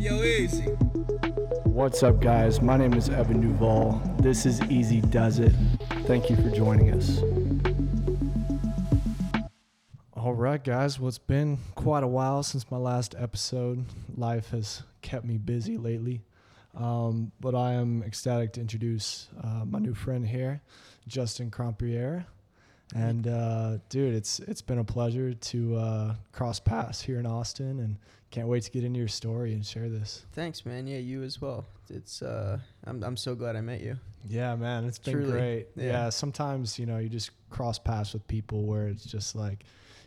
Yo, easy. What's up, guys? My name is Evan Duval. This is Easy Does It. Thank you for joining us. All right, guys. Well, it's been quite a while since my last episode. Life has kept me busy lately. Um, but I am ecstatic to introduce uh, my new friend here, Justin Crompier. And uh, dude, it's it's been a pleasure to uh, cross paths here in Austin, and can't wait to get into your story and share this. Thanks, man. Yeah, you as well. It's uh, I'm I'm so glad I met you. Yeah, man, it's been Truly, great. yeah. Yeah. sometimes you know you just cross paths with people where it's just like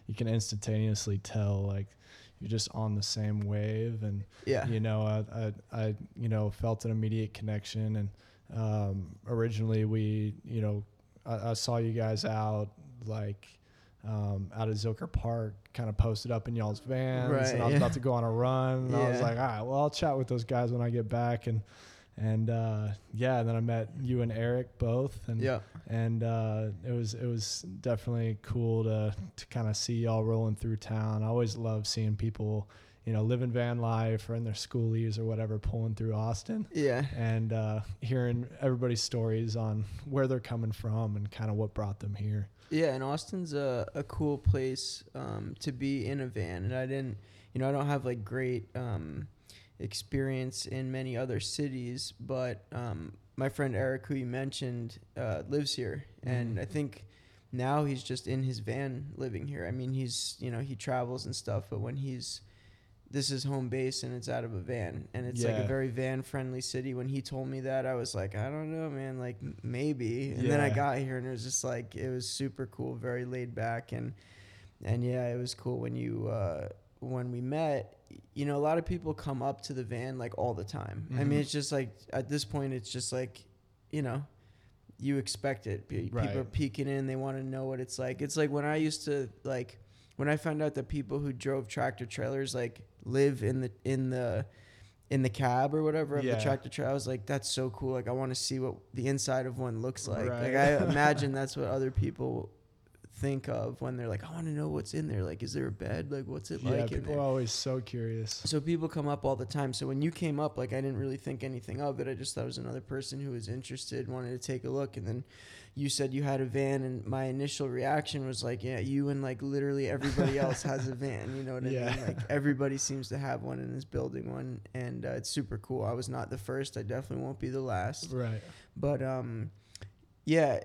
you can instantaneously tell like you're just on the same wave, and Yeah. you know I I, I you know felt an immediate connection, and um, originally we you know I, I saw you guys out like. Um, out of Zilker Park, kind of posted up in y'all's vans, Right, and I was yeah. about to go on a run. And I was like, all right, well, I'll chat with those guys when I get back, and and uh, yeah, and then I met you and Eric both, and Yeah. and uh, it was it was definitely cool to to kind of see y'all rolling through town. I always love seeing people, you know, living van life or in their schoolies or whatever, pulling through Austin, Yeah. and uh, hearing everybody's stories on where they're coming from and kind of what brought them here. Yeah, and Austin's a, a cool place um, to be in a van. And I didn't, you know, I don't have like great um, experience in many other cities, but um, my friend Eric, who you mentioned, uh, lives here. And I think now he's just in his van living here. I mean, he's, you know, he travels and stuff, but when he's, this is home base and it's out of a van. And it's like a very van friendly city. When he told me that i was like i don't know man like maybe. And then i got here and it was just like it was super cool very laid back. And and yeah it was cool when you uh when we met. You know a lot of people come up to the van like all the time. I mean Mhm. it's just like at this point it's just like you know you expect it. Pe- people are peeking in. They want to know what it's like. It's like when i used to like when I found out that people who drove tractor trailers like live in the in the in the cab or whatever of Yeah. the tractor trailer, I was like, that's so cool. Like I want to see what the inside of one looks like. Like I imagine that's what other people think of when they're like, I want to know what's in there. Like, is there a bed? Like, what's it yeah, like in people there? are always so curious. So people come up all the time. So when you came up, like I didn't really think anything of it. I just thought it was another person who was interested, wanted to take a look, and then you said you had a van, and my initial reaction was like, yeah, you and like literally everybody else has a van. You know what I Yeah. mean? Like everybody seems to have one and is building one, and uh, it's super cool. I was not the first. I definitely won't be the last. Right. But um, yeah,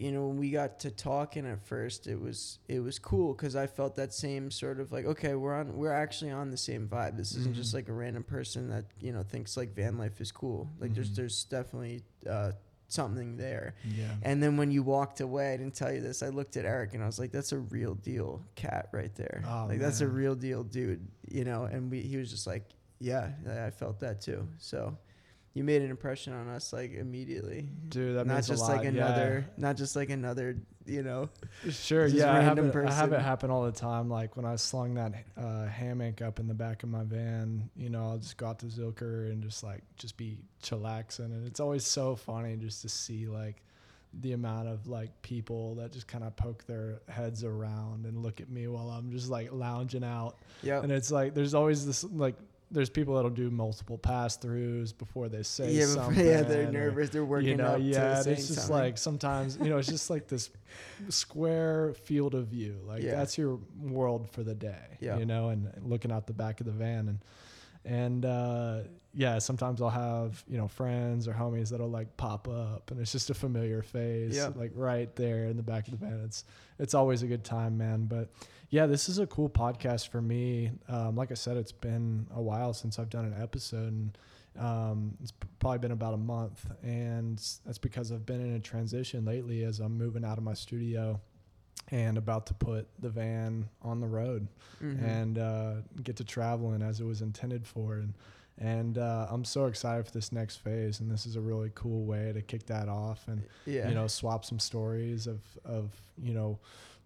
you know, when we got to talking at first, it was it was cool because I felt that same sort of like, okay, we're on, we're actually on the same vibe. This isn't just Mhm. like a random person that you know thinks like van life is cool. Like there's Mhm. there's definitely uh, something there. Yeah. And then when you walked away, I didn't tell you this. I looked at Eric and I was like, "That's a real deal cat right there. Oh, like that's a real deal dude." You know. And we he was just like, "Yeah, I felt that too." So. You made an impression on us like immediately Dude, that not means just a lot. like yeah. another not just like another you know Sure, yeah, I have, random it, I have it happen all the time. Like when I slung that uh, hammock up in the back of my van, you know, I'll just go out to Zilker and just like just be chillaxing, and it's always so funny just to see like the amount of like people that just kind of poke their heads around and look at me while I'm just like lounging out, yeah and it's like there's always this like. There's people that'll do multiple pass throughs before they say yeah, before- something. yeah they're or- nervous they're working you know, up yeah, to it's just something. like sometimes, you know, it's just like this square field of view. Like Yeah. that's your world for the day, Yeah. you know, and looking out the back of the van and and uh, yeah, sometimes I'll have you know friends or homies that'll like pop up, and it's just a familiar face, Yep. like right there in the back of the van. It's it's always a good time, man. But yeah, this is a cool podcast for me. Um, like I said, it's been a while since I've done an episode, and um, it's probably been about a month, and that's because I've been in a transition lately as I'm moving out of my studio and about to put the van on the road Mhm. and uh, get to traveling as it was intended for. And and uh, I'm so excited for this next phase. And this is a really cool way to kick that off and yeah, you know swap some stories of of you know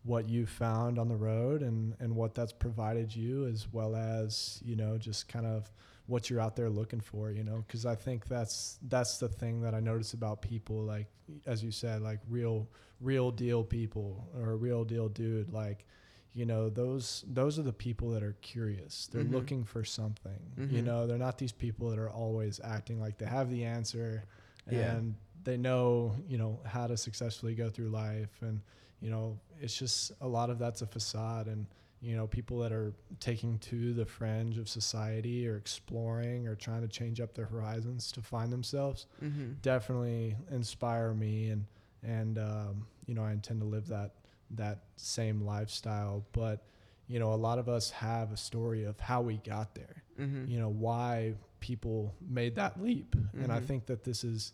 what you found on the road and and what that's provided you as well as you know just kind of what you're out there looking for you know because i think that's that's the thing that i notice about people like as you said like real real deal people or a real deal dude like you know those those are the people that are curious they're Mhm. looking for something you Mhm. know they're not these people that are always acting like they have the answer Yeah. and they know you know how to successfully go through life and you know it's just a lot of that's a facade and you know people that are taking to the fringe of society or exploring or trying to change up their horizons to find themselves Mhm. definitely inspire me and and um, you know I intend to live that that same lifestyle but you know a lot of us have a story of how we got there Mhm. you know why people made that leap and i Mhm. think that this is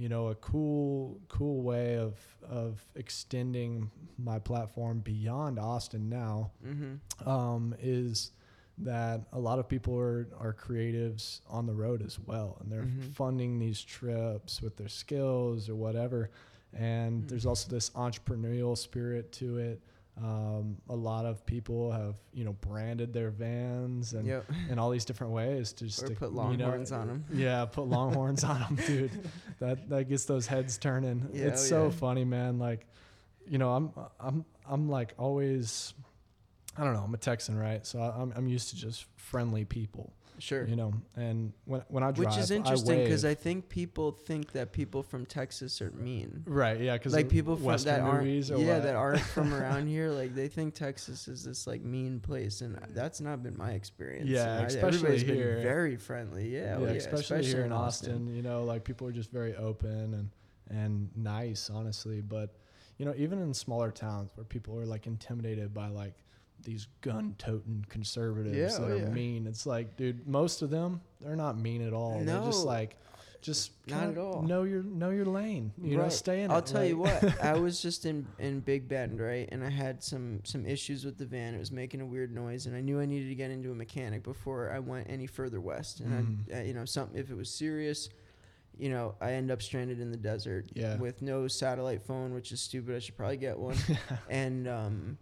you know a cool cool way of of extending my platform beyond austin now Mhm. um, is that a lot of people are, are creatives on the road as well and they're Mhm. funding these trips with their skills or whatever and Mm. there's also this entrepreneurial spirit to it um, a lot of people have you know branded their vans and Yep. in all these different ways to just Or to, put you longhorns on them. Yeah, put longhorns on them, dude. That that gets those heads turning. Yeah, it's oh so yeah. funny, man. Like, you know, I'm I'm I'm like always. I don't know. I'm a Texan, right? So I'm I'm used to just friendly people, Sure. you know. And when when I drive, Which is interesting because I, I, think people think that people from Texas are mean. right, yeah, because Like people from Western that aren't, yeah, what? that aren't from around here. Like they think Texas is this like mean place, and that's not been my experience. Yeah, I- especially everybody's here. been very friendly. Yeah, yeah, well, yeah, especially, here in Austin, you know, like people are just very open and and nice, honestly. But you know, even in smaller towns where people are like intimidated by like these gun-toting conservatives Yeah, that oh, are yeah. mean, it's like, dude, most of them they're not mean at all. They're just like, just Not at all. Know your know your lane. You know, Right. stay in I'll it. tell you what. I was just in in Big Bend, right, and I had some some issues with the van. It was making a weird noise, and I knew I needed to get into a mechanic before I went any further west. And Mhm. I, uh, you know, something if it was serious, you know, I end up stranded in the desert Yeah. with no satellite phone, which is stupid. I should probably get one, and um,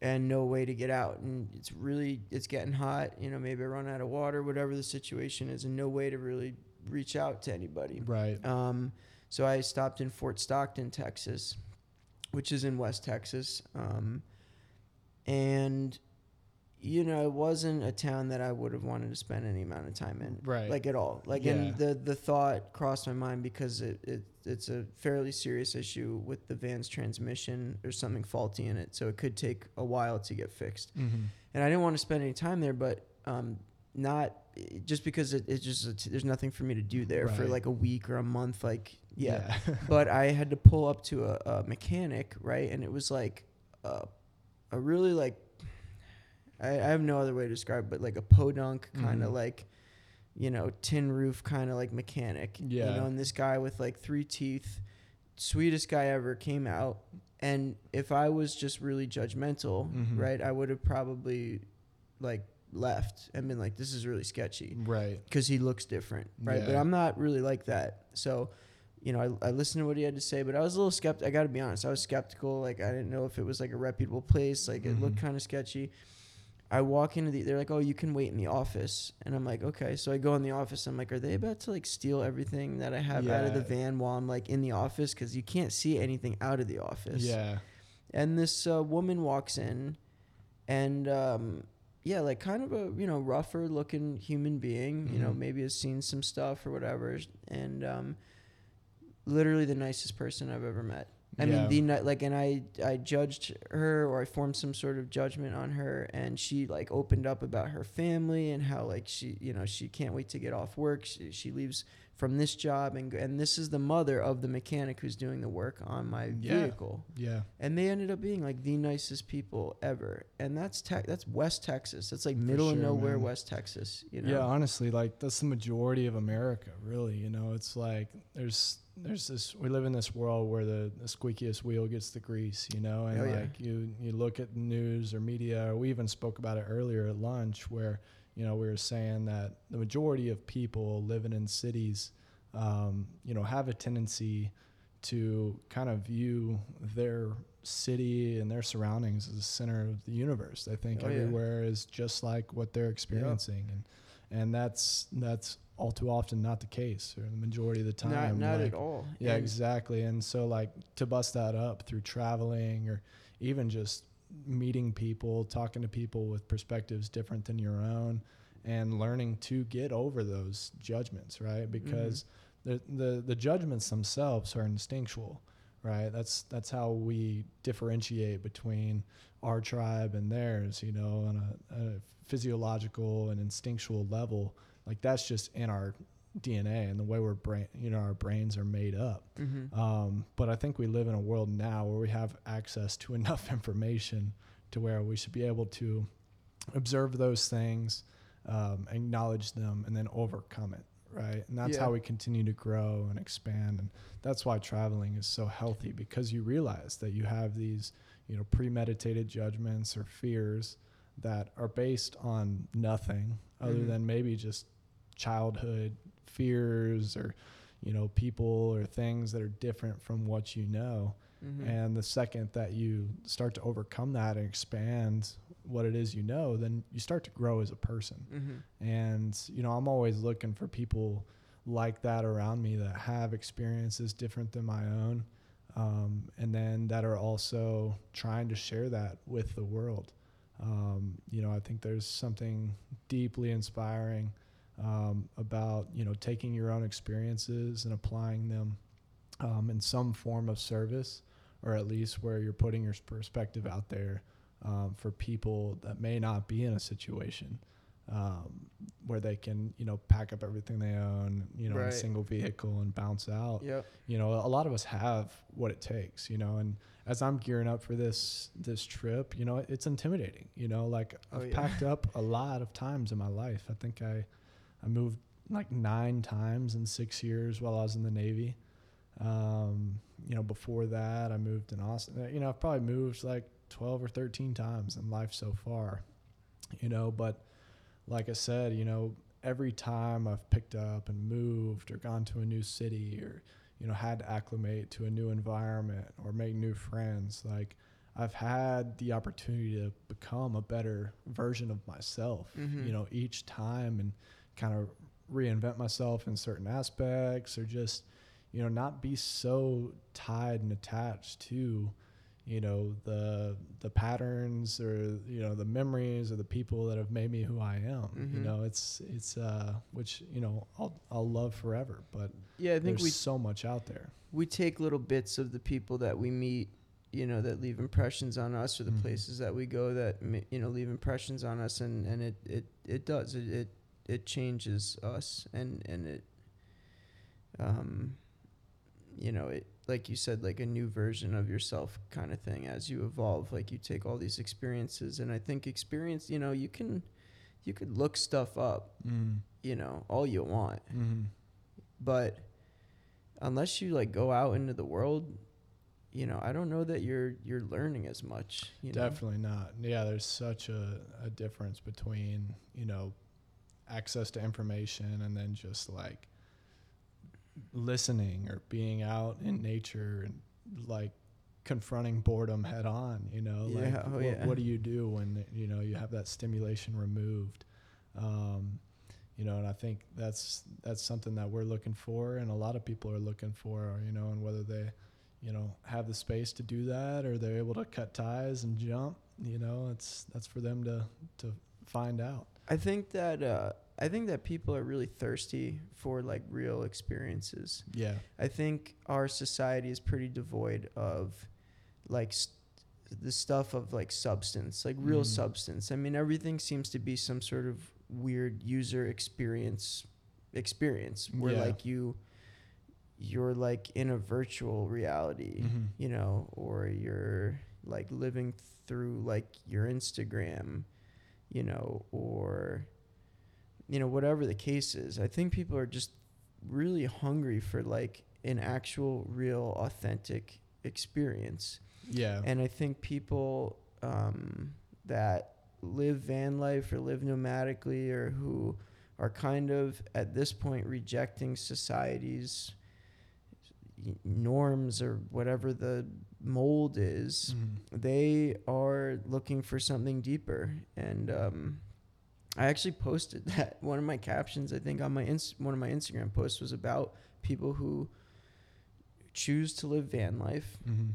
and no way to get out. And it's really it's getting hot. You know, maybe I run out of water, whatever the situation is, and no way to really reach out to anybody. right. Um, so I stopped in Fort Stockton, Texas, which is in West Texas. Um, and, you know, it wasn't a town that I would have wanted to spend any amount of time in. Right. Like at all. Like, Yeah. and the, the thought crossed my mind because it, it, it's a fairly serious issue with the van's transmission. There's something faulty in it. So it could take a while to get fixed hmm and I didn't want to spend any time there, but um, not just because it, it's just it's, there's nothing for me to do there for like a week or a month, like yeah. Yeah. but I had to pull up to a, a mechanic, right, and it was like a, a really like I, I have no other way to describe, it, but like a podunk kind of Mhm. like you know tin roof kind of like mechanic, Yeah. you know, and this guy with like three teeth, sweetest guy ever came out. And if I was just really judgmental, Mhm. right, I would have probably like left and been like, "This is really sketchy," right. because he looks different, right? But I'm not really like that. So, you know, I, I listened to what he had to say, but I was a little skeptical. I got to be honest, I was skeptical. Like, I didn't know if it was like a reputable place. Like, it looked Mhm. kind of sketchy. I walk into the, they're like, "Oh, you can wait in the office," and I'm like, "Okay." So I go in the office. I'm like, "Are they about to like steal everything that I have out of the van while I'm like in the office? Because you can't see anything out of the office." Yeah. and this uh, woman walks in and um, yeah like kind of a you know rougher looking human being you know Mhm. maybe has seen some stuff or whatever and um, literally the nicest person i've ever met I Yeah. mean, the like, and I I judged her or I formed some sort of judgment on her, and she like opened up about her family and how like she you know she can't wait to get off work. She, she leaves from this job and and this is the mother of the mechanic who's doing the work on my Yeah. vehicle. Yeah. And they ended up being like the nicest people ever, and that's te- that's West Texas. That's like middle of nowhere man. West Texas. You know. Yeah, honestly, like that's the majority of America, really. You know, it's like there's there's this we live in this world where the, the squeakiest wheel gets the grease, you know, and Oh, yeah. like you you look at news or media, or we even spoke about it earlier at lunch where, you know, we were saying that the majority of people living in cities um, you know, have a tendency to kind of view their city and their surroundings as the center of the universe. They think Oh, yeah. everywhere is just like what they're experiencing, and and that's that's all too often not the case, or the majority of the time. Not not like- at all. Yeah, And- exactly. And so like to bust that up through traveling or even just meeting people, talking to people with perspectives different than your own and learning to get over those judgments, right? Mm-hmm. Because the, the the judgments themselves are instinctual, right? That's that's how we differentiate between our tribe and theirs, you know, on a, a physiological and instinctual level. Like that's just in our DNA and the way we're brain, you know, our brains are made up. Mhm. Um, but I think we live in a world now where we have access to enough information to where we should be able to observe those things, um, acknowledge them, and then overcome it. Right. And that's Yeah. how we continue to grow and expand. And that's why traveling is so healthy because you realize that you have these, you know, premeditated judgments or fears that are based on nothing other Mhm. than maybe just childhood fears or you know people or things that are different from what you know Mhm. and the second that you start to overcome that and expand what it is you know then you start to grow as a person Mhm. and you know i'm always looking for people like that around me that have experiences different than my own um, and then that are also trying to share that with the world um, you know i think there's something deeply inspiring um, about you know taking your own experiences and applying them um, in some form of service or at least where you're putting your perspective out there um, for people that may not be in a situation um, where they can, you know, pack up everything they own, you know, in a single vehicle and bounce out. Yep. You know, a lot of us have what it takes, you know, and as I'm gearing up for this this trip, you know, it's intimidating. You know, like Oh, I've yeah. packed up a lot of times in my life. I think I I moved like nine times in six years while I was in the Navy. Um, you know, before that, I moved in Austin. Uh, You know, I've probably moved like 12 or 13 times in life so far, you know, but like I said, you know, every time I've picked up and moved or gone to a new city or, you know, had to acclimate to a new environment or make new friends, like I've had the opportunity to become a better version of myself, Mhm. you know, each time and kind of reinvent myself in certain aspects or just, you know, not be so tied and attached to, you know, the the patterns or you know the memories or the people that have made me who I am. You Mhm. know, it's it's uh which you know I'll I'll love forever, but Yeah, I think there's we so much out there. we take little bits of the people that we meet, you know, that leave impressions on us, or the Mhm. places that we go that you know leave impressions on us, and and it it it does it it, it changes us, and and it, um, you know, it like you said, like a new version of yourself kind of thing as you evolve. Like you take all these experiences, and I think experience, you know, you can you could look stuff up, Mm. you know, all you want Mm. but unless you like go out into the world you know i don't know that you're you're learning as much you know? Definitely not. Yeah, there's such a, a difference between, you know, access to information and then just like listening or being out in nature and like confronting boredom head on, you know, like oh, what, yeah. what do you do when, you know, you have that stimulation removed? Um, you know, and I think that's that's something that we're looking for, and a lot of people are looking for, you know, and whether they, you know, have the space to do that or they're able to cut ties and jump, you know, it's that's for them to to find out. I think that uh I think that people are really thirsty for like real experiences. Yeah. I think our society is pretty devoid of like st- the stuff of like substance, like real Mhm. substance. I mean, everything seems to be some sort of weird user experience experience where Yeah. like you you're like in a virtual reality, Mhm. you know, or you're like living through like your Instagram, you know, or you know, whatever the case is. I think people are just really hungry for like an actual, real, authentic experience. Yeah. And I think people um, that live van life or live nomadically or who are kind of at this point rejecting society's norms or whatever the mold is, Mhm. they are looking for something deeper. And um, I actually posted that one of my captions. I think on my ins- one of my Instagram posts was about people who choose to live van life Mhm.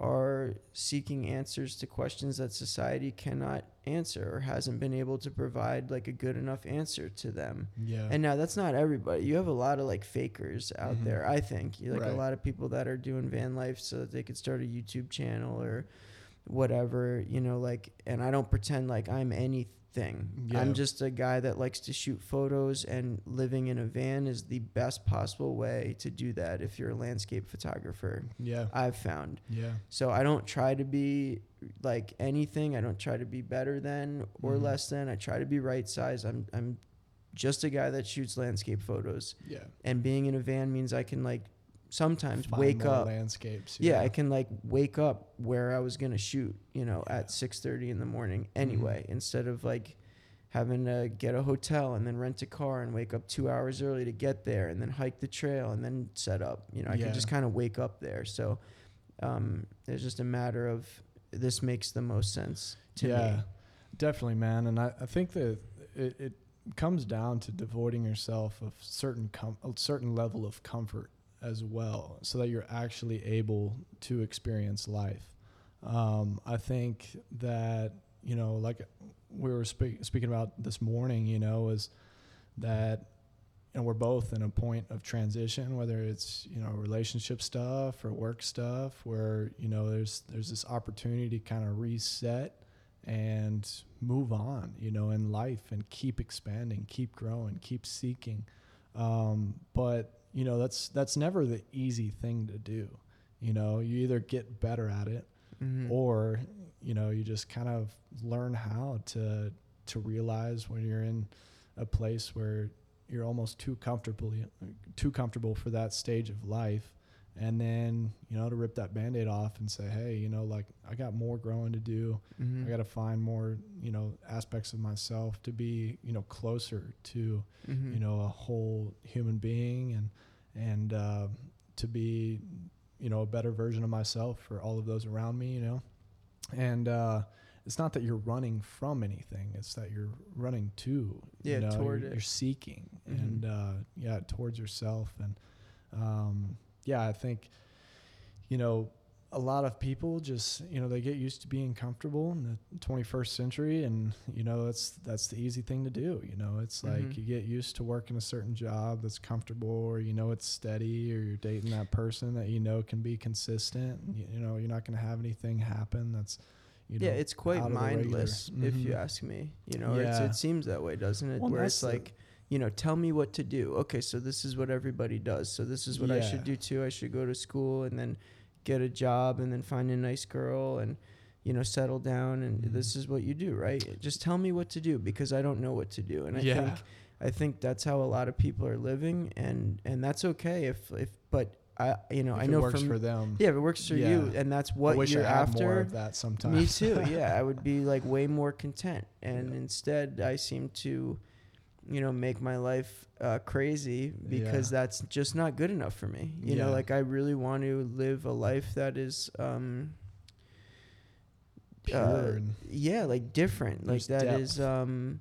Are seeking answers to questions that society cannot answer or hasn't been able to provide like a good enough answer to them. Yeah. And now that's not everybody. You have a lot of like fakers out Mhm. there, I think. You like Right. a lot of people that are doing van life so that they could start a YouTube channel or whatever, you know, like and I don't pretend like I'm anything. Yeah. I'm just a guy that likes to shoot photos and living in a van is the best possible way to do that if you're a landscape photographer. yeah. I've found. Yeah. So I don't try to be like anything. I don't try to be better than or Mhm. less than. I try to be right size. I'm I'm just a guy that shoots landscape photos. Yeah. And being in a van means I can like sometimes Find wake up. landscapes. Yeah, I can like wake up where I was gonna shoot, you know, Yeah. at six thirty in the morning anyway, instead of like having to get a hotel and then rent a car and wake up two hours early to get there and then hike the trail and then set up. You know, I Yeah. can just kind of wake up there. So um, it's just a matter of this makes the most sense to me. yeah, me. definitely, man. And I, I think that it, it comes down to devoiding yourself of certain com- a certain level of comfort as well, so that you're actually able to experience life. Um, I think that you know, like we were speak- speaking about this morning, you know, is that and we're both in a point of transition whether it's you know relationship stuff or work stuff where you know there's there's this opportunity to kind of reset and move on you know in life and keep expanding keep growing keep seeking um, but you know that's that's never the easy thing to do you know you either get better at it Mhm. or you know you just kind of learn how to to realize when you're in a place where you're almost too comfortable too comfortable for that stage of life and then you know to rip that band-aid off and say hey you know like i got more growing to do Mhm. i got to find more you know aspects of myself to be you know closer to Mhm. you know a whole human being and and uh, to be you know a better version of myself for all of those around me you know and uh, it's not that you're running from anything it's that you're running to Yeah, you know, toward you're, it. you're seeking Mhm. and uh, yeah towards yourself and um, yeah i think you know a lot of people just you know they get used to being comfortable in the 21st century and you know that's that's the easy thing to do you know it's like Mhm. you get used to working a certain job that's comfortable or you know it's steady or you're dating that person that you know can be consistent you, you know you're not going to have anything happen that's you know yeah, it's quite out of the regular. mindless if you Mhm. ask me. You know, it's, Yeah. it seems that way, doesn't it? Well, Where it's the- like, you know, tell me what to do. Okay, so this is what everybody does. So this is what I should do too. I should go to school and then get a job and then find a nice girl and you know settle down and Mhm. this is what you do, right? Just tell me what to do because I don't know what to do. And I Yeah. think I think that's how a lot of people are living and and that's okay if if but I you know if I it know works from for them yeah, if it works for you and that's I what wish you're I after. more of that sometimes Me too. Yeah, I would be like way more content, and Yeah. instead, I seem to, you know, make my life uh, crazy because Yeah. that's just not good enough for me. You Yeah. know, like I really want to live a life that is, um, pure uh, yeah, like different. Like that is depth. um,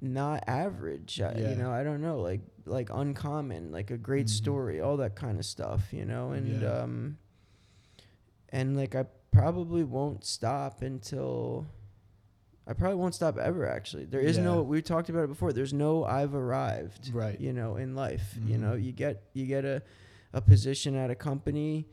not average. I, Yeah. You know, I don't know, like like uncommon, like a great Mhm. story, all that kind of stuff. You know, and um, and like I probably won't stop until I probably won't stop ever. Actually, there is no. Yeah. We talked about it before. There's no I've arrived. Right. You know, in life, you Mhm. know, you get you get a a position at a company.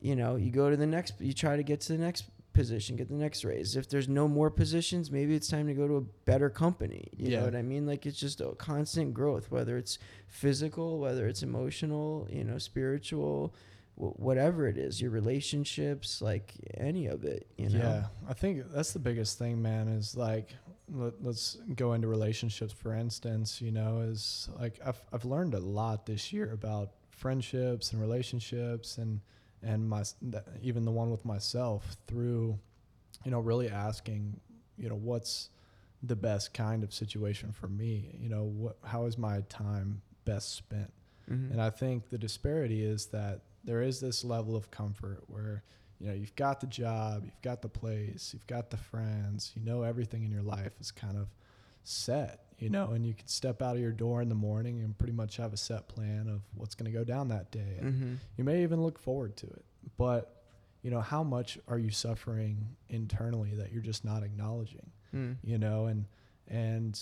You know, you go to the next. You try to get to the next position, get the next raise. If there's no more positions, maybe it's time to go to a better company. You Yeah. know what I mean? Like it's just a constant growth, whether it's physical, whether it's emotional, you know, spiritual, whatever it is, your relationships, like any of it. You know. Yeah, I think that's the biggest thing, man. Is like, let, let's go into relationships. For instance, you know, is like I've I've learned a lot this year about friendships and relationships, and and my even the one with myself through, you know, really asking, you know, what's the best kind of situation for me. You know, what how is my time best spent? Mhm. And I think the disparity is that there is this level of comfort where, you know, you've got the job, you've got the place, you've got the friends, you know, everything in your life is kind of set, you know, and you can step out of your door in the morning and pretty much have a set plan of what's going to go down that day. And Mhm. you may even look forward to it. But, you know, how much are you suffering internally that you're just not acknowledging? Mm. you know and and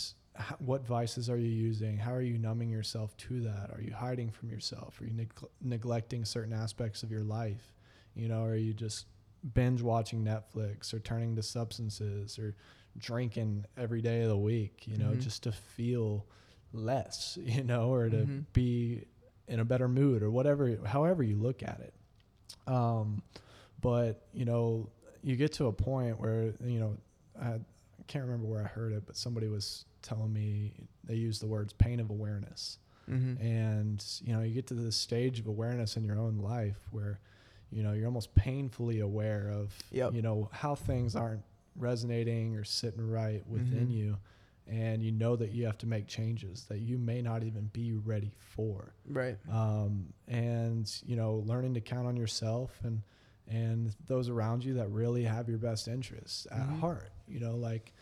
what vices are you using? How are you numbing yourself to that? Are you hiding from yourself? Are you neg- neglecting certain aspects of your life? You know are you just binge watching netflix or turning to substances or drinking every day of the week you know Mhm. just to feel less you know or to Mhm. be in a better mood or whatever however you look at it. Um but you know you get to a point where you know I can't remember where I heard it, but somebody was telling me they use the words pain of awareness. Mhm. And, you know, you get to this stage of awareness in your own life where, you know, you're almost painfully aware of, Yep. you know, how things aren't resonating or sitting right within Mhm. you. And you know that you have to make changes that you may not even be ready for Right. um, and you know learning to count on yourself and and those around you that really have your best interests at Mhm. heart you know like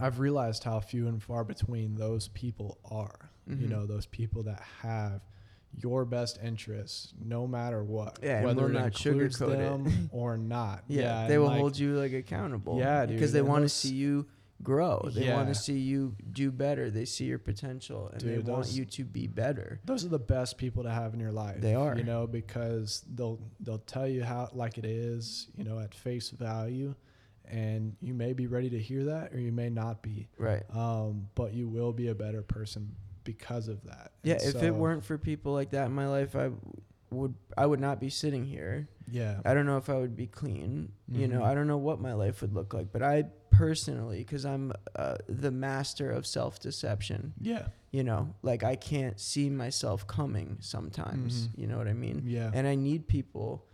i've realized how few and far between those people are you Mhm. know those people that have your best interests no matter what Yeah, whether it not includes sugarcoat it. them or not Yeah, yeah they will like, hold you like accountable. Yeah, dude, because they want to see you grow. They want to see you do better. They see your potential, and Dude, they want you to be better. those are the best people to have in your life. They are. you know, because they'll they'll tell you how like it is, you know, at face value, and you may be ready to hear that, or you may not be. Right. Um, but you will be a better person because of that. Yeah. And if it weren't for people like that in my life, I would I would not be sitting here. yeah, I don't know if I would be clean. You know, Mhm. I don't know what my life would look like. But I personally, because I'm uh, the master of self deception. yeah, You know, like I can't see myself coming sometimes. Mhm. You know what I mean? yeah, and I need people.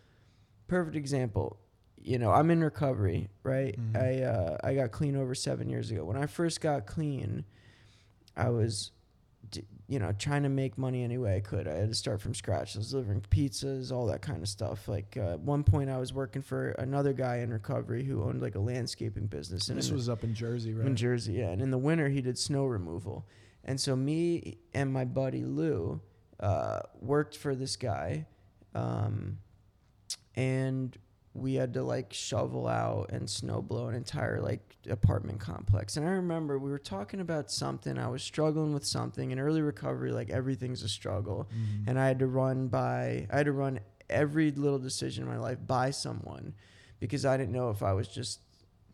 Perfect example. You know, I'm in recovery, right? Mhm. I uh, I got clean over seven years ago. When I first got clean, I was, d- you know, trying to make money any way I could. I had to start from scratch. I was delivering pizzas, all that kind of stuff. Like uh, at one point, I was working for another guy in recovery who owned like a landscaping business. And this in the- was up in Jersey, right? in Jersey, yeah. And in the winter, he did snow removal. And so me and my buddy Lou uh, worked for this guy, um, and we had to like shovel out and snow blow an entire like apartment complex. And I remember we were talking about something. I was struggling with something in early recovery. Like everything's a struggle, Mhm. and I had to run by. I had to run every little decision in my life by someone because I didn't know if I was just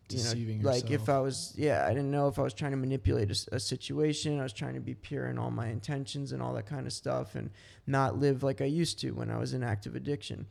you know, Deceiving like if. I was, yeah, I didn't know if I was trying to manipulate a situation. I was trying to be pure in all my intentions and all that kind of stuff, and not live like I used to when I was in active addiction.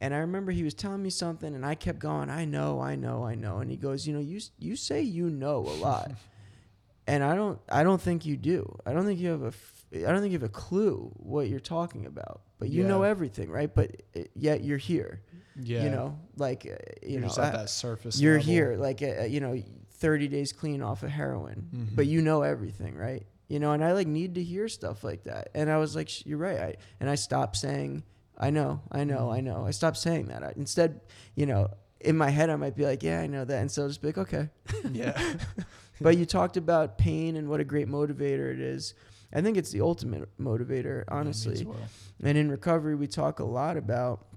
And I remember he was telling me something, and I kept going, "I know, I know, I know." And he goes, "You know, you you say you know a lot, and I don't, I don't think you do. I don't think you have a I don't think you have a clue what you're talking about. But you know everything, right? But uh, yet you're here. Yeah, You know, like uh, you you're know, just at I- that surface. you're level. here like uh, you know 30 days clean off of heroin but Mhm. you know everything right you know and i like need to hear stuff like that and i was like "Sh- you're right I, and i stopped saying i know i know i know i stopped saying that I, instead you know in my head i might be like yeah i know that and so i'll just be like okay Yeah, but you talked about pain and what a great motivator it is i think it's the ultimate motivator honestly well. and in recovery, we talk a lot about,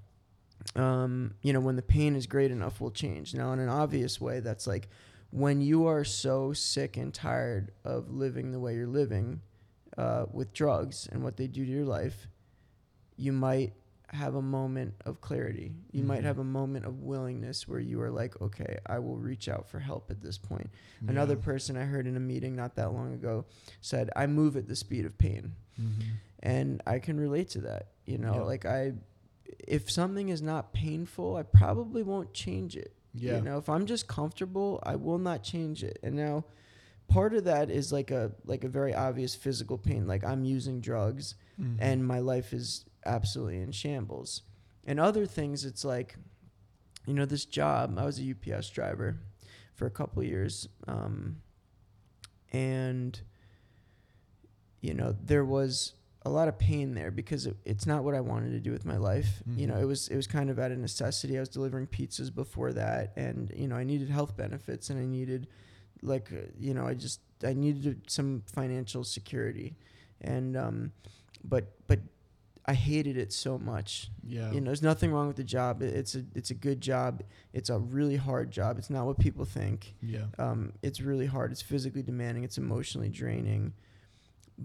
um, you know, when the pain is great enough, we'll change. Now, in an obvious way, that's like when you are so sick and tired of living the way you're living uh, with drugs and what they do to your life, you might have a moment of clarity. You might Mhm. have a moment of willingness where you are like, okay, I will reach out for help at this point. Another person I heard in a meeting not that long ago said, I move at the speed of pain. Mhm. And I can relate to that. You know, Yeah. like I, if something is not painful, I probably won't change it. Yeah. You know, if I'm just comfortable, I will not change it. And now part of that is like a like a very obvious physical pain. Like I'm using drugs Mhm. and my life is absolutely in shambles. And other things it's like you know, this job, I was a UPS driver for a couple years. Um, and you know, there was a lot of pain there because it, it's not what I wanted to do with my life. You know, Mhm. it was it was kind of out of necessity. I was delivering pizzas before that, and you know, I needed health benefits, and I needed like uh, you know, I just I needed some financial security, and um, but but I hated it so much. yeah. You know, there's nothing wrong with the job. It- It's a it's a good job. It's a really hard job. It's not what people think. yeah. Um, it's really hard. It's physically demanding. It's emotionally draining.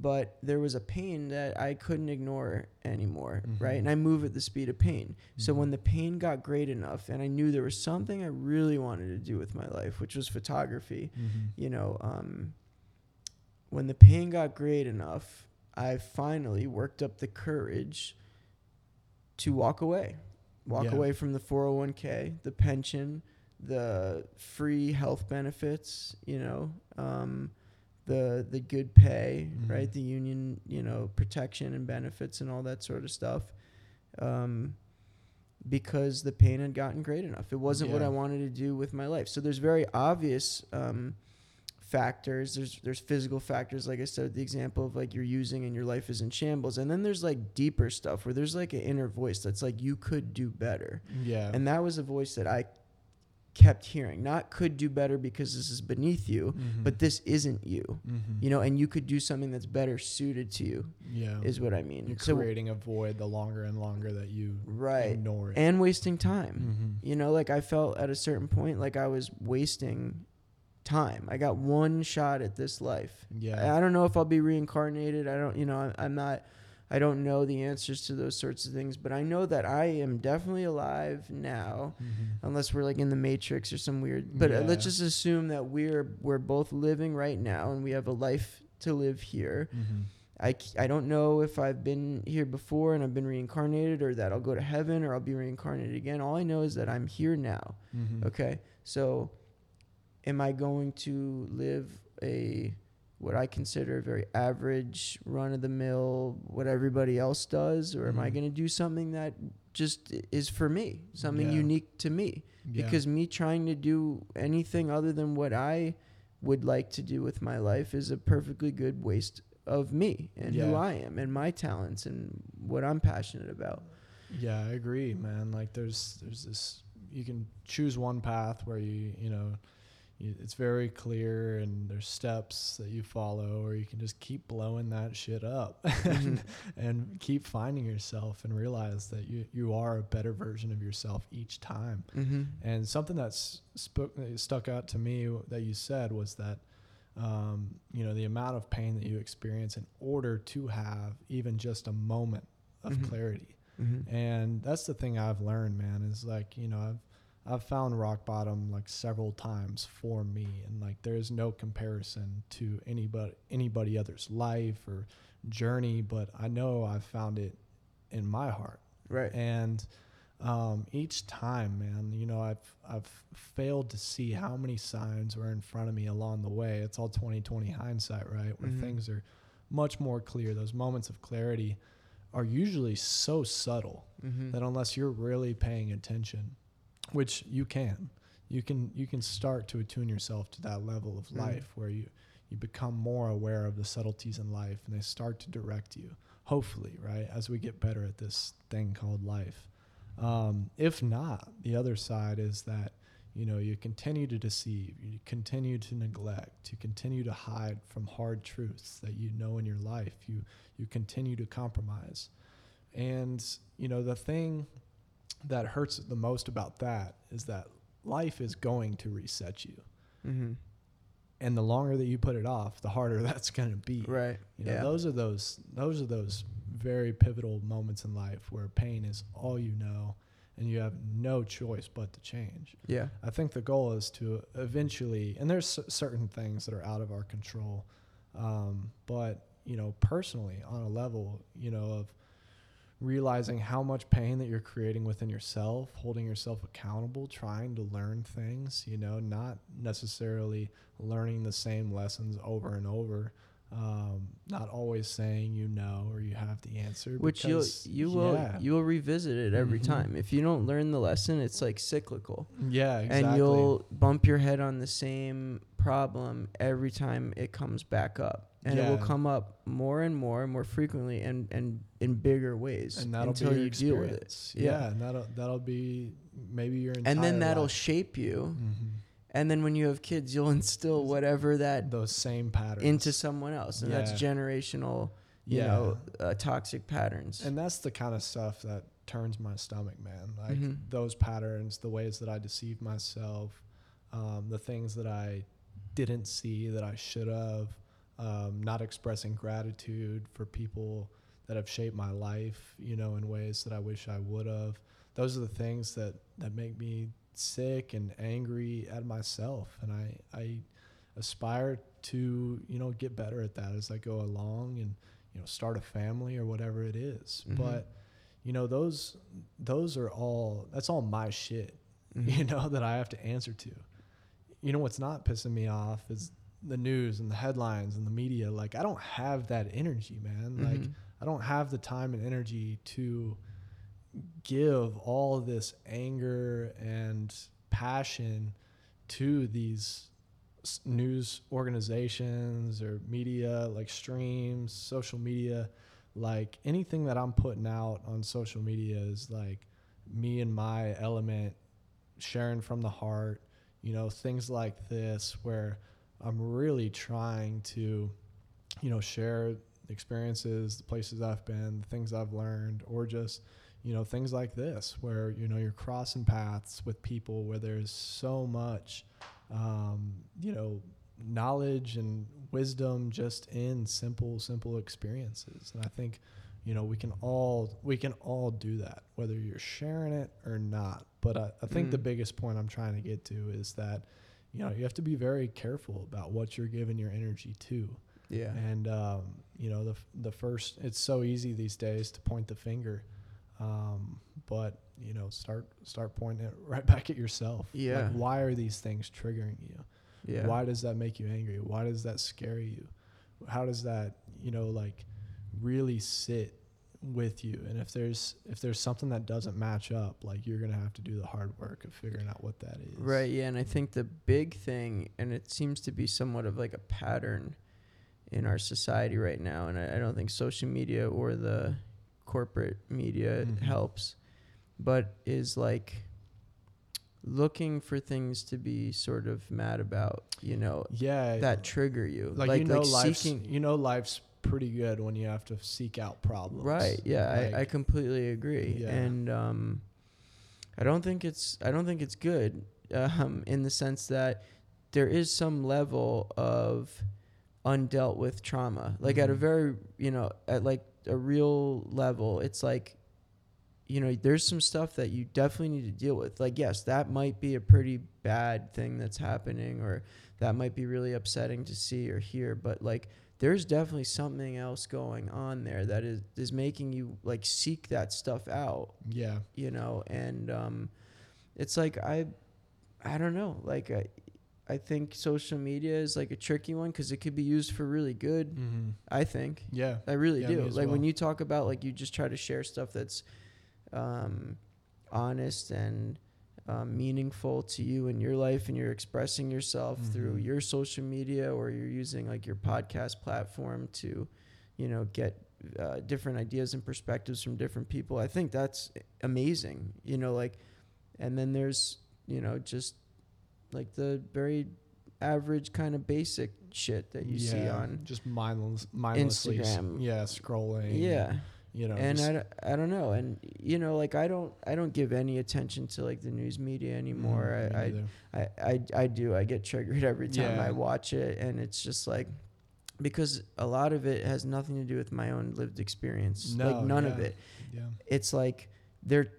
But there was a pain that I couldn't ignore anymore, right? Mhm. And I move at the speed of pain. So Mhm. when the pain got great enough, and I knew there was something I really wanted to do with my life, which was photography, Mhm. you know, um, when the pain got great enough, I finally worked up the courage to walk away. Walk Yeah. away from the 401k, the pension, the free health benefits, you know, um, the the good pay, right? Mhm. The union, you know, protection and benefits and all that sort of stuff. Um, because the pain had gotten great enough. It wasn't what I wanted to do with my life. So there's very obvious um, factors. There's there's physical factors, like I said, the example of like you're using and your life is in shambles. And then there's like deeper stuff where there's like an inner voice that's like you could do better. Yeah. And that was a voice that I kept hearing. Not could do better because this is beneath you, Mhm. but this isn't you. Mhm. You know, and you could do something that's better suited to you. yeah. Is what I mean. You're So creating a void the longer and longer that you right. ignore it. And wasting time. Mhm. You know, like I felt at a certain point like I was wasting time. I got one shot at this life. Yeah. I don't know if I'll be reincarnated. I don't, you know, I- I'm not, I don't know the answers to those sorts of things, but I know that I am definitely alive now, Mhm. unless we're like in the Matrix or some weird. But uh, let's just assume that we're we're both living right now and we have a life to live here. Mhm. I don't know if I've been here before and I've been reincarnated or that I'll go to heaven or I'll be reincarnated again. All I know is that I'm here now. Mhm. Okay. So am I going to live a what I consider a very average run of the mill what everybody else does or am I Mhm. going to do something that just is for me, something Yeah. unique to me? Yeah. Because me trying to do anything other than what I would like to do with my life is a perfectly good waste of me and who I am and my talents and what I'm passionate about. Yeah, I agree, man. Like there's there's this you can choose one path where you you know it's very clear and there's steps that you follow or you can just keep blowing that shit up and, and keep finding yourself and realize that you you are a better version of yourself each time. Mm-hmm. And something that's spoke that stuck out to me that you said was that um, you know the amount of pain that you experience in order to have even just a moment of Mhm. clarity. Mm-hmm. And that's the thing I've learned, man, is like, you know, I've I've found rock bottom like several times for me and like there's no comparison to anybody anybody other's life or journey, but I know I've found it in my heart. Right. And um, each time, man, you know, I've I've failed to see how many signs were in front of me along the way. It's all 2020 hindsight, right? Where Mhm. things are much more clear. Those moments of clarity are usually so subtle mm-hmm. that unless you're really paying attention, which you can, you can you can start to attune yourself to that level of Mhm. life where you you become more aware of the subtleties in life and they start to direct you. Hopefully, right? As we get better at this thing called life. Um, if not, the other side is that you know you continue to deceive, you continue to neglect, you continue to hide from hard truths that you know in your life. You you continue to compromise, and you know the thing that hurts the most about that is that life is going to reset you. Mm-hmm. and the longer that you put it off, the harder that's going to be. Right. You know, yeah. those are those those are those very pivotal moments in life where pain is all you know and you have no choice but to change. yeah. I think the goal is to eventually, and there's cer- certain things that are out of our control, um, but you know, personally, on a level, you know, of realizing how much pain that you're creating within yourself, holding yourself accountable, trying to learn things, you know, not necessarily learning the same lessons over and over. Um, not always saying you know or you have the answer. Which you will yeah, you will revisit it every Mhm. time. If you don't learn the lesson, it's like cyclical. yeah, exactly. and you'll bump your head on the same problem every time it comes back up and it will come up more and more and more frequently and and in bigger ways and that'll until you deal with it. Yeah. Yeah, and that'll that'll be maybe your and then that'll life. shape you Mhm. and then when you have kids you'll instill whatever that those same patterns into someone else and that's generational you Yeah. know uh, toxic patterns and that's the kind of stuff that turns my stomach, man. Like Mhm. those patterns, the ways that I deceive myself, um, the things that I didn't see that I should have, um, not expressing gratitude for people that have shaped my life, you know, in ways that I wish I would have. Those are the things that that make me sick and angry at myself, and I I aspire to you know get better at that as I go along and you know start a family or whatever it is. Mhm. But you know those those are all that's all my shit you Mhm. know that I have to answer to. You know what's not pissing me off is the news and the headlines and the media. Like I don't have that energy, man. Like Mhm. I don't have the time and energy to give all this anger and passion to these news organizations or media like streams, social media, like anything that I'm putting out on social media is like me and my element sharing from the heart, you know, things like this where I'm really trying to, you know, share experiences, the places I've been, the things I've learned, or just, you know, things like this where, you know, you're crossing paths with people where there's so much, um, you know, knowledge and wisdom just in simple, simple experiences. And I think, you know, we can all we can all do that, whether you're sharing it or not. But I, I think the Mm. biggest point I'm trying to get to is that, you know, you have to be very careful about what you're giving your energy to. yeah And um, you know, the the first it's so easy these days to point the finger, um, but you know, start start pointing it right back at yourself. Yeah. Like, why are these things triggering you? yeah Why does that make you angry? Why does that scare you? How does that you know like really sit with you? And if there's if there's something that doesn't match up, like you're gonna have to do the hard work of figuring out what that is. Right, yeah, and I think the big thing, and it seems to be somewhat of like a pattern in our society right now, and I, I don't think social media or the corporate media Mhm. helps, but is like looking for things to be sort of mad about, you know, Yeah. that trigger you. like, you know life's seeking you know life's pretty good when you have to seek out problems. Right. Yeah, I, I completely agree. Yeah. And um, I don't think it's I don't think it's good um, in the sense that there is some level of undealt with trauma. Like at a Mhm. very you know at like a real level, it's like you know there's some stuff that you definitely need to deal with. Like yes, that might be a pretty bad thing that's happening, or that might be really upsetting to see or hear. But like there's definitely something else going on there that is is making you like seek that stuff out yeah. you know and um it's like i i don't know like i i think social media is like a tricky one because it could be used for really good Mm-hmm. i think Yeah. i really Yeah, do like when you talk about like you just try to share stuff that's um honest and um, meaningful to you in your life and you're expressing yourself through Mhm. your social media or you're using like your podcast platform to you know get uh, different ideas and perspectives from different people i think that's amazing you know like and then there's you know just like the very average kind of basic shit that you see on just mindless mindlessly Instagram. yeah scrolling yeah You know, and I, don't- I don't know and you know like i don't i don't give any attention to like the news media anymore Mm, I. I, I i i do i get triggered every time Yeah. i watch it and it's just like because a lot of it has nothing to do with my own lived experience like No, none of it yeah. it's like they're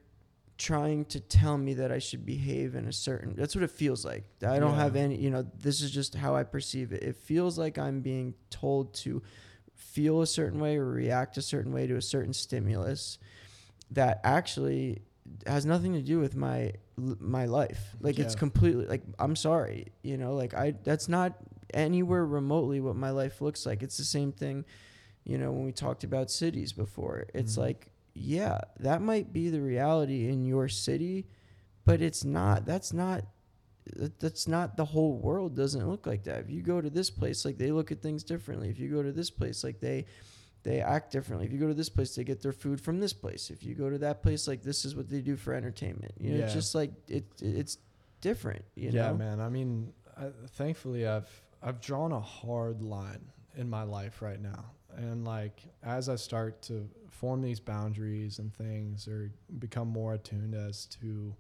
trying to tell me that I should behave in a certain that's what it feels like. I don't Yeah. have any, you know, this is just how I perceive it. It feels like I'm being told to feel a certain way or react a certain way to a certain stimulus that actually has nothing to do with my my life. Like it's completely like I'm sorry, you know, like I that's not anywhere remotely what my life looks like. It's the same thing, you know, when we talked about cities before. It's Mhm. like yeah, that might be the reality in your city, but it's not. That's not that's not the whole world doesn't look like that. If you go to this place, like they look at things differently. If you go to this place, like they they act differently. If you go to this place, they get their food from this place. If you go to that place, like this is what they do for entertainment. You know, it's just like it it's different. You yeah, know, man. I mean, I, thankfully, I've I've drawn a hard line in my life right now, and like as I start to form these boundaries and things, or become more attuned as to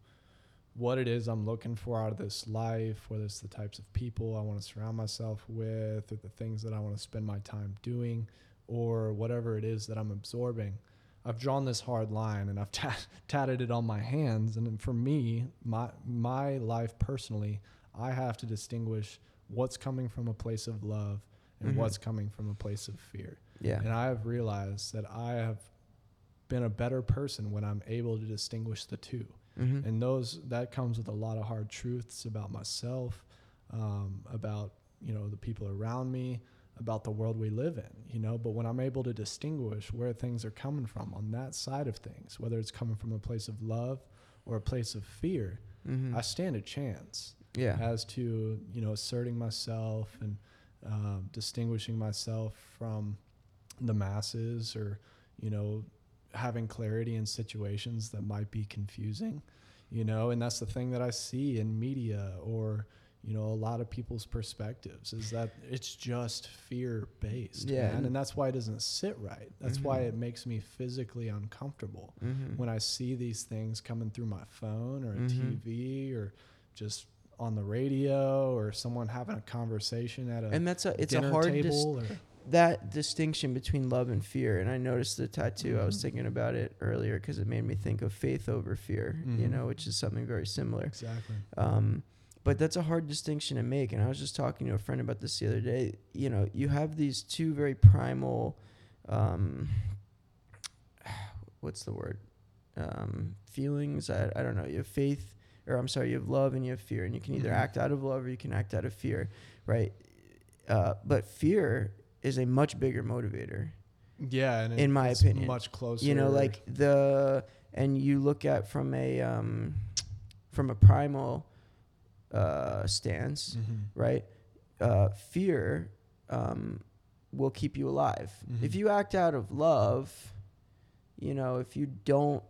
what it is I'm looking for out of this life, whether it's the types of people I want to surround myself with, or the things that I want to spend my time doing, or whatever it is that I'm absorbing. I've drawn this hard line and I've tat- tatted it on my hands. And for me, my my life personally, I have to distinguish what's coming from a place of love and Mhm. what's coming from a place of fear. yeah, And I have realized that I have been a better person when I'm able to distinguish the 2 Mhm. And those that comes with a lot of hard truths about myself, um, about you know the people around me, about the world we live in. You know, but when I'm able to distinguish where things are coming from on that side of things, whether it's coming from a place of love or a place of fear, Mhm. I stand a chance yeah, as to you know asserting myself and um, distinguishing myself from the masses or you know having clarity in situations that might be confusing you know and that's the thing that i see in media or you know a lot of people's perspectives is that it's just fear based Yeah, man. and- that's why it doesn't sit right that's why Mhm. it makes me physically uncomfortable Mhm. when I see these things coming through my phone or a Mhm. TV or just on the radio or someone having a conversation at a and that's a it's a hard dis- table or that distinction between love and fear and i noticed the tattoo i was Mhm. thinking about it earlier because it made me think of faith over fear you Mhm. know which is something very similar exactly um, but that's a hard distinction to make and i was just talking to a friend about this the other day you know you have these two very primal um, what's the word um, feelings I, I don't know you have faith or i'm sorry you have love and you have fear and you can either Mhm. act out of love or you can act out of fear right uh, but fear is a much bigger motivator yeah and In my it's opinion. much closer you know like the and you look at from a um from a primal uh stance Mhm. right uh fear um will keep you alive if Mhm. you act out of love you know if you don't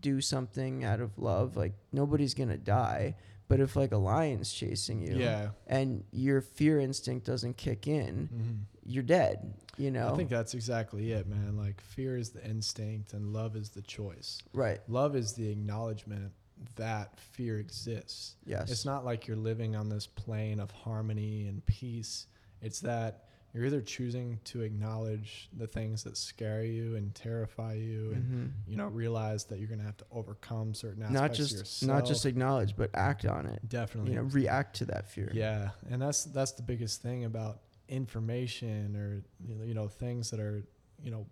do something out of love like nobody's gonna die but if like a lion's chasing you yeah and your fear instinct doesn't kick in Mhm. You're dead you know? I think that's exactly it man. Like fear is the instinct and love is the choice. Right. Love is the acknowledgement that fear exists. Yes. It's not like you're living on this plane of harmony and peace. It's that you're either choosing to acknowledge the things that scare you and terrify you and Mhm. you know realize that you're going to have to overcome certain aspects not of just yourself. not just acknowledge but act on it. Definitely. You know react to that fear. Yeah and that's that's the biggest thing about information or you know, things that are you know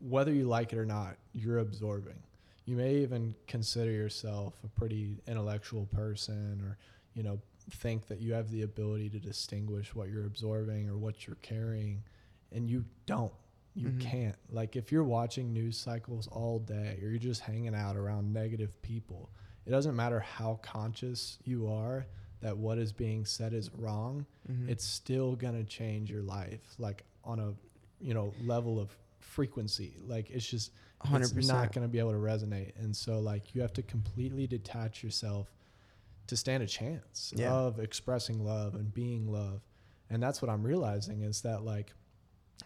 whether you like it or not you're absorbing. You may even consider yourself a pretty intellectual person or you know think that you have the ability to distinguish what you're absorbing or what you're carrying and you don't. You Mhm. can't. Like if you're watching news cycles all day or you're just hanging out around negative people it doesn't matter how conscious you are that what is being said is wrong Mhm. it's still gonna change your life like on a you know level of frequency like it's just it's 100%. not gonna be able to resonate and so like you have to completely detach yourself to stand a chance Yeah. of expressing love and being love and that's what i'm realizing is that like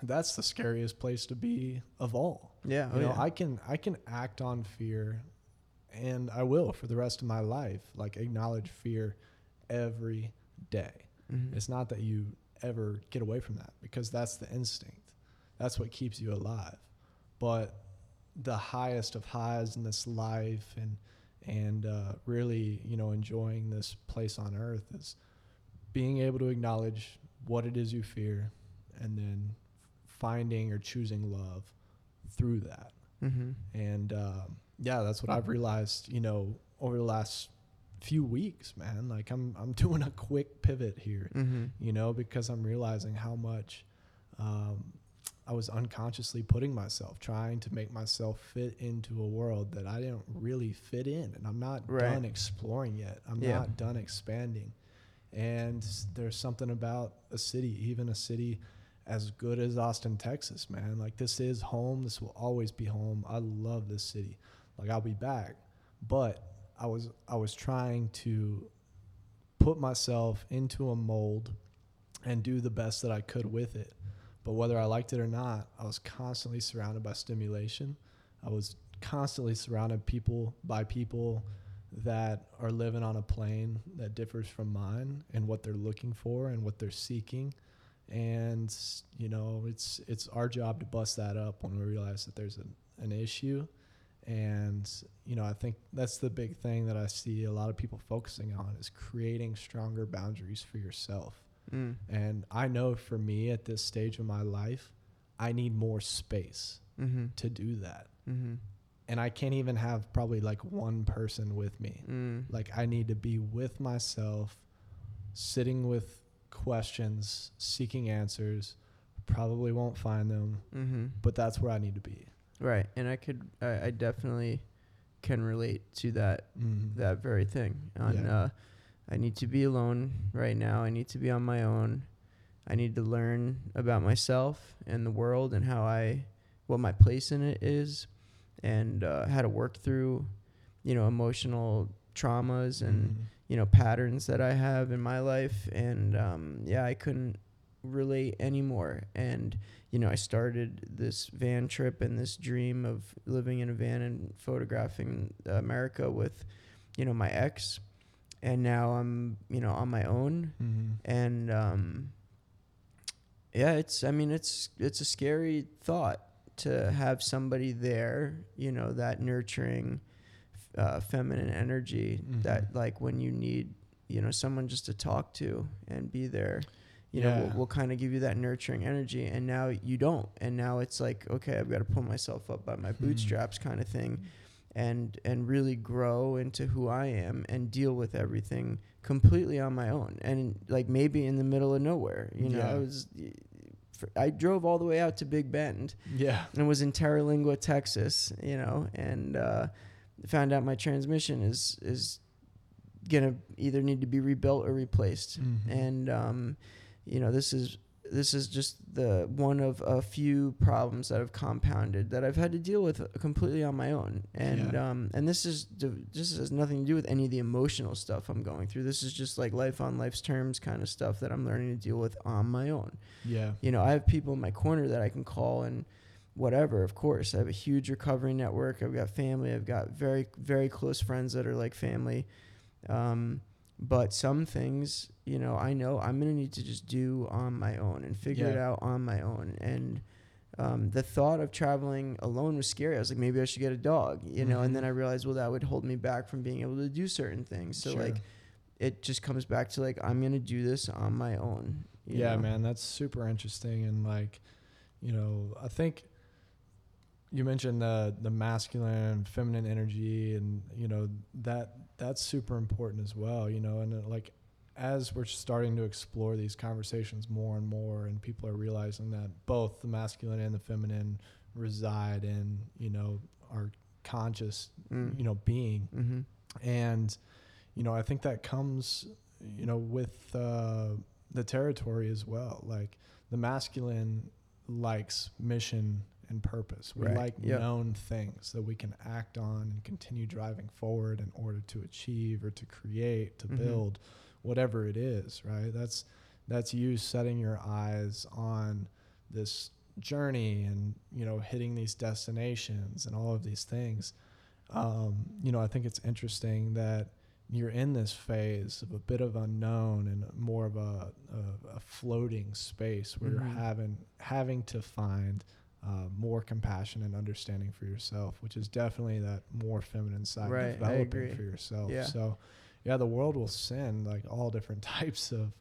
that's the scariest place to be of all. Yeah. You oh, know, yeah. I can I can act on fear and I will for the rest of my life. Like acknowledge fear every day. Mhm. It's not that you ever get away from that because that's the instinct. That's what keeps you alive. But the highest of highs in this life and and uh, really, you know, enjoying this place on earth is being able to acknowledge what it is you fear and then finding or choosing love through that. Mhm. And um, yeah, that's what I've realized, you know, over the last few weeks, man. Like I'm I'm doing a quick pivot here, Mhm. you know, because I'm realizing how much um, I was unconsciously putting myself, trying to make myself fit into a world that I didn't really fit in, and I'm not Right. done exploring yet. I'm Yeah. not done expanding. And there's something about a city, even a city as good as Austin, Texas, man. Like this is home. This will always be home. I love this city. Like I'll be back. But I was I was trying to put myself into a mold and do the best that I could with it. But whether I liked it or not, I was constantly surrounded by stimulation. I was constantly surrounded people by people that are living on a plane that differs from mine and what they're looking for and what they're seeking and you know it's it's our job to bust that up when we realize that there's an, an issue and you know i think that's the big thing that i see a lot of people focusing on is creating stronger boundaries for yourself Mm. and i know for me at this stage of my life i need more space Mhm. to do that Mhm. and i can't even have probably like one person with me Mm. like I need to be with myself, sitting with questions, seeking answers. Probably won't find them, Mhm. but that's where I need to be. Right. And I could I, I definitely can relate to that Mm-hmm. that very thing. On Yeah. uh, I need to be alone right now. I need to be on my own. I need to learn about myself and the world and how I what my place in it is and uh, how to work through you know emotional traumas and Mm-hmm. you know patterns that I have in my life and um, yeah I couldn't relate anymore and you know I started this van trip and this dream of living in a van and photographing America with you know my ex and now I'm you know on my own Mm-hmm. and um, yeah it's I mean it's it's a scary thought to have somebody there you know that nurturing uh, feminine energy that Mhm. like when you need you know someone just to talk to and be there you know Yeah. will, will kind of give you that nurturing energy and now you don't and now it's like okay i've got to pull myself up by my Hmm. bootstraps kind of thing and and really grow into who i am and deal with everything completely on my own and like maybe in the middle of nowhere you know Yeah. i was i drove all the way out to big bend Yeah. and was in Terlingua, Texas, you know, and uh, found out my transmission is is gonna either need to be rebuilt or replaced. Mhm. And um, you know, this is this is just the one of a few problems that have compounded that I've had to deal with completely on my own. And Yeah. um, and this is this has nothing to do with any of the emotional stuff I'm going through. This is just like life on life's terms kind of stuff that I'm learning to deal with on my own Yeah. you know, I have people in my corner that I can call and whatever, of course. I have a huge recovery network. I've got family. I've got very, very close friends that are like family. Um, but some things, you know, I know I'm going to need to just do on my own and figure it out on my own. And um, the thought of traveling alone was scary. I was like, maybe I should get a dog, you know, and then Mhm. I realized, well, that would hold me back from being able to do certain things. So, Sure. like, it just comes back to like, I'm going to do this on my own. yeah, know? man, that's super interesting. And like, you know, I think you mentioned the the masculine and feminine energy, and you know that that's super important as well. You know, and uh, like as we're starting to explore these conversations more and more, and people are realizing that both the masculine and the feminine reside in you know our conscious Mm. you know being Mm-hmm. and you know i think that comes you know with uh, the territory as well like the masculine likes mission and purpose we Right. like Yep. known things that we can act on and continue driving forward in order to achieve or to create to Mhm. build whatever it is right that's that's you setting your eyes on this journey and you know hitting these destinations and all of these things um, you know i think it's interesting that you're in this phase of a bit of unknown and more of a, a, a floating space where Mhm. you're having having to find uh, more compassion and understanding for yourself, which is definitely that more feminine side Right, developing for yourself. Yeah. So, yeah, the world will send like all different types of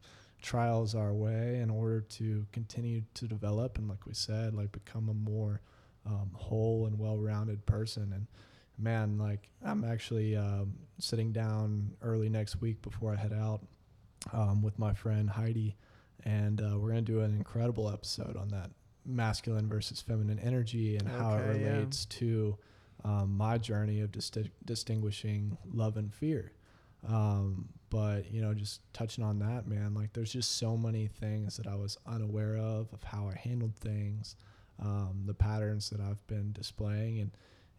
trials our way in order to continue to develop and, like we said, like become a more um, whole and well-rounded person. And man, like I'm actually um, sitting down early next week before I head out um, with my friend Heidi, and uh, we're gonna do an incredible episode on that masculine versus feminine energy and how it Okay, yeah. relates to um, my journey of disti- distinguishing love and fear. Um, but you know, just touching on that, man, like there's just so many things that I was unaware of of how I handled things, um, the patterns that I've been displaying, and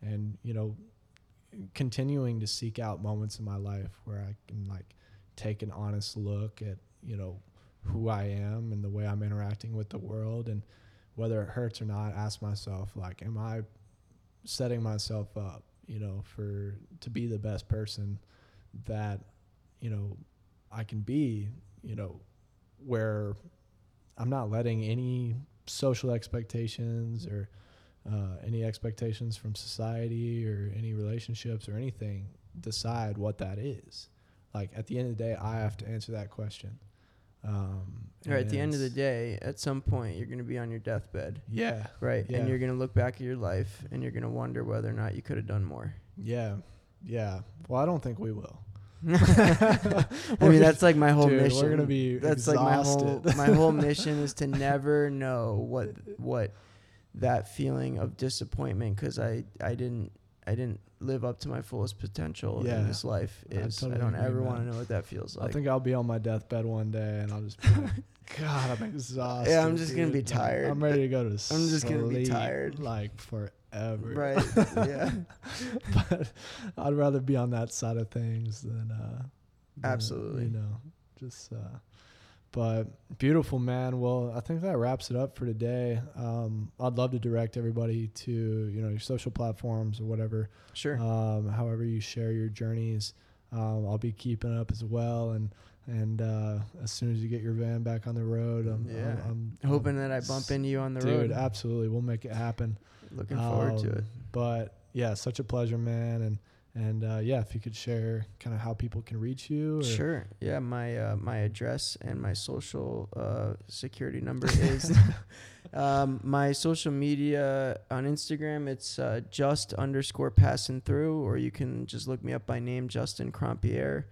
and you know, continuing to seek out moments in my life where I can like take an honest look at you know who I am and the way I'm interacting with the world, and whether it hurts or not, ask myself like, am I setting myself up, you know, for to be the best person that you know I can be, you know, where I'm not letting any social expectations or uh, any expectations from society or any relationships or anything decide what that is. Like at the end of the day, I have to answer that question. Um, Or at the end of the day, at some point, you're going to be on your deathbed, yeah, right? Yeah. And you're going to look back at your life and you're going to wonder whether or not you could have done more. yeah, yeah. Well, I don't think we will. I mean, that's like my whole Dude, mission. we're gonna be that's like my whole my whole mission is to never know what what that feeling of disappointment because I I didn't I didn't live up to my fullest potential Yeah. in this life I is I, totally don't ever want to know what that feels like. I think I'll be on my deathbed one day, and I'll just be like, God, I'm exhausted. Yeah, I'm just gonna be tired. I'm ready to go to sleep. I'm just gonna be tired. like forever. right? yeah. but I'd rather be on that side of things than, uh, than, Absolutely. You know, just. Uh, but beautiful, man. Well, I think that wraps it up for today. Um, I'd love to direct everybody to you know your social platforms or whatever Sure. um, however you share your journeys. Um, I'll be keeping up as well, and and uh, as soon as you get your van back on the road, I'm, Yeah. I'm, I'm Hoping I'm that I bump into you on the dude, road. absolutely, we'll make it happen. Looking forward to Um, it. But yeah, such a pleasure, man, and and uh, yeah, if you could share kind of how people can reach you. Or, Sure. Yeah, my uh, my address and my social uh, security number is um, my social media on Instagram. It's uh, just underscore passing through, or you can just look me up by name, Justin Krompier,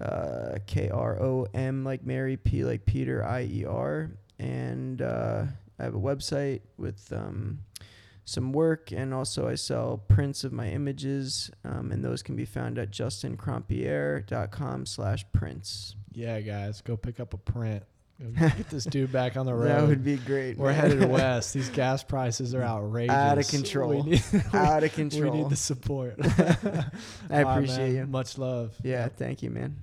uh, K R O M like Mary, P like Peter, I E R, and uh, I have a website with. Um, some work and also I sell prints of my images um, and those can be found at justinkrompier.com slash prints. Yeah, guys, go pick up a print. Get this dude back on the road. That would be great. We're man. headed west. These gas prices are outrageous. Out of control. Need, Out of control. we need the support. I appreciate man. you. Much love. Yeah, thank you, man.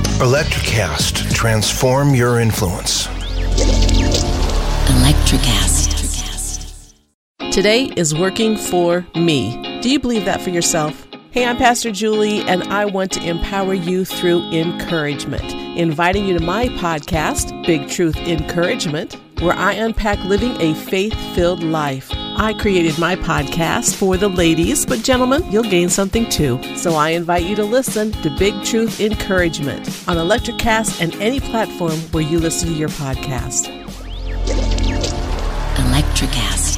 Electricast, transform your influence. Electricast. Today is working for me. Do you believe that for yourself? Hey, I'm Pastor Julie, and I want to empower you through encouragement. Inviting you to my podcast, Big Truth Encouragement, where I unpack living a faith filled life. I created my podcast for the ladies, but gentlemen, you'll gain something too. So I invite you to listen to Big Truth Encouragement on Electricast and any platform where you listen to your podcast. Electricast.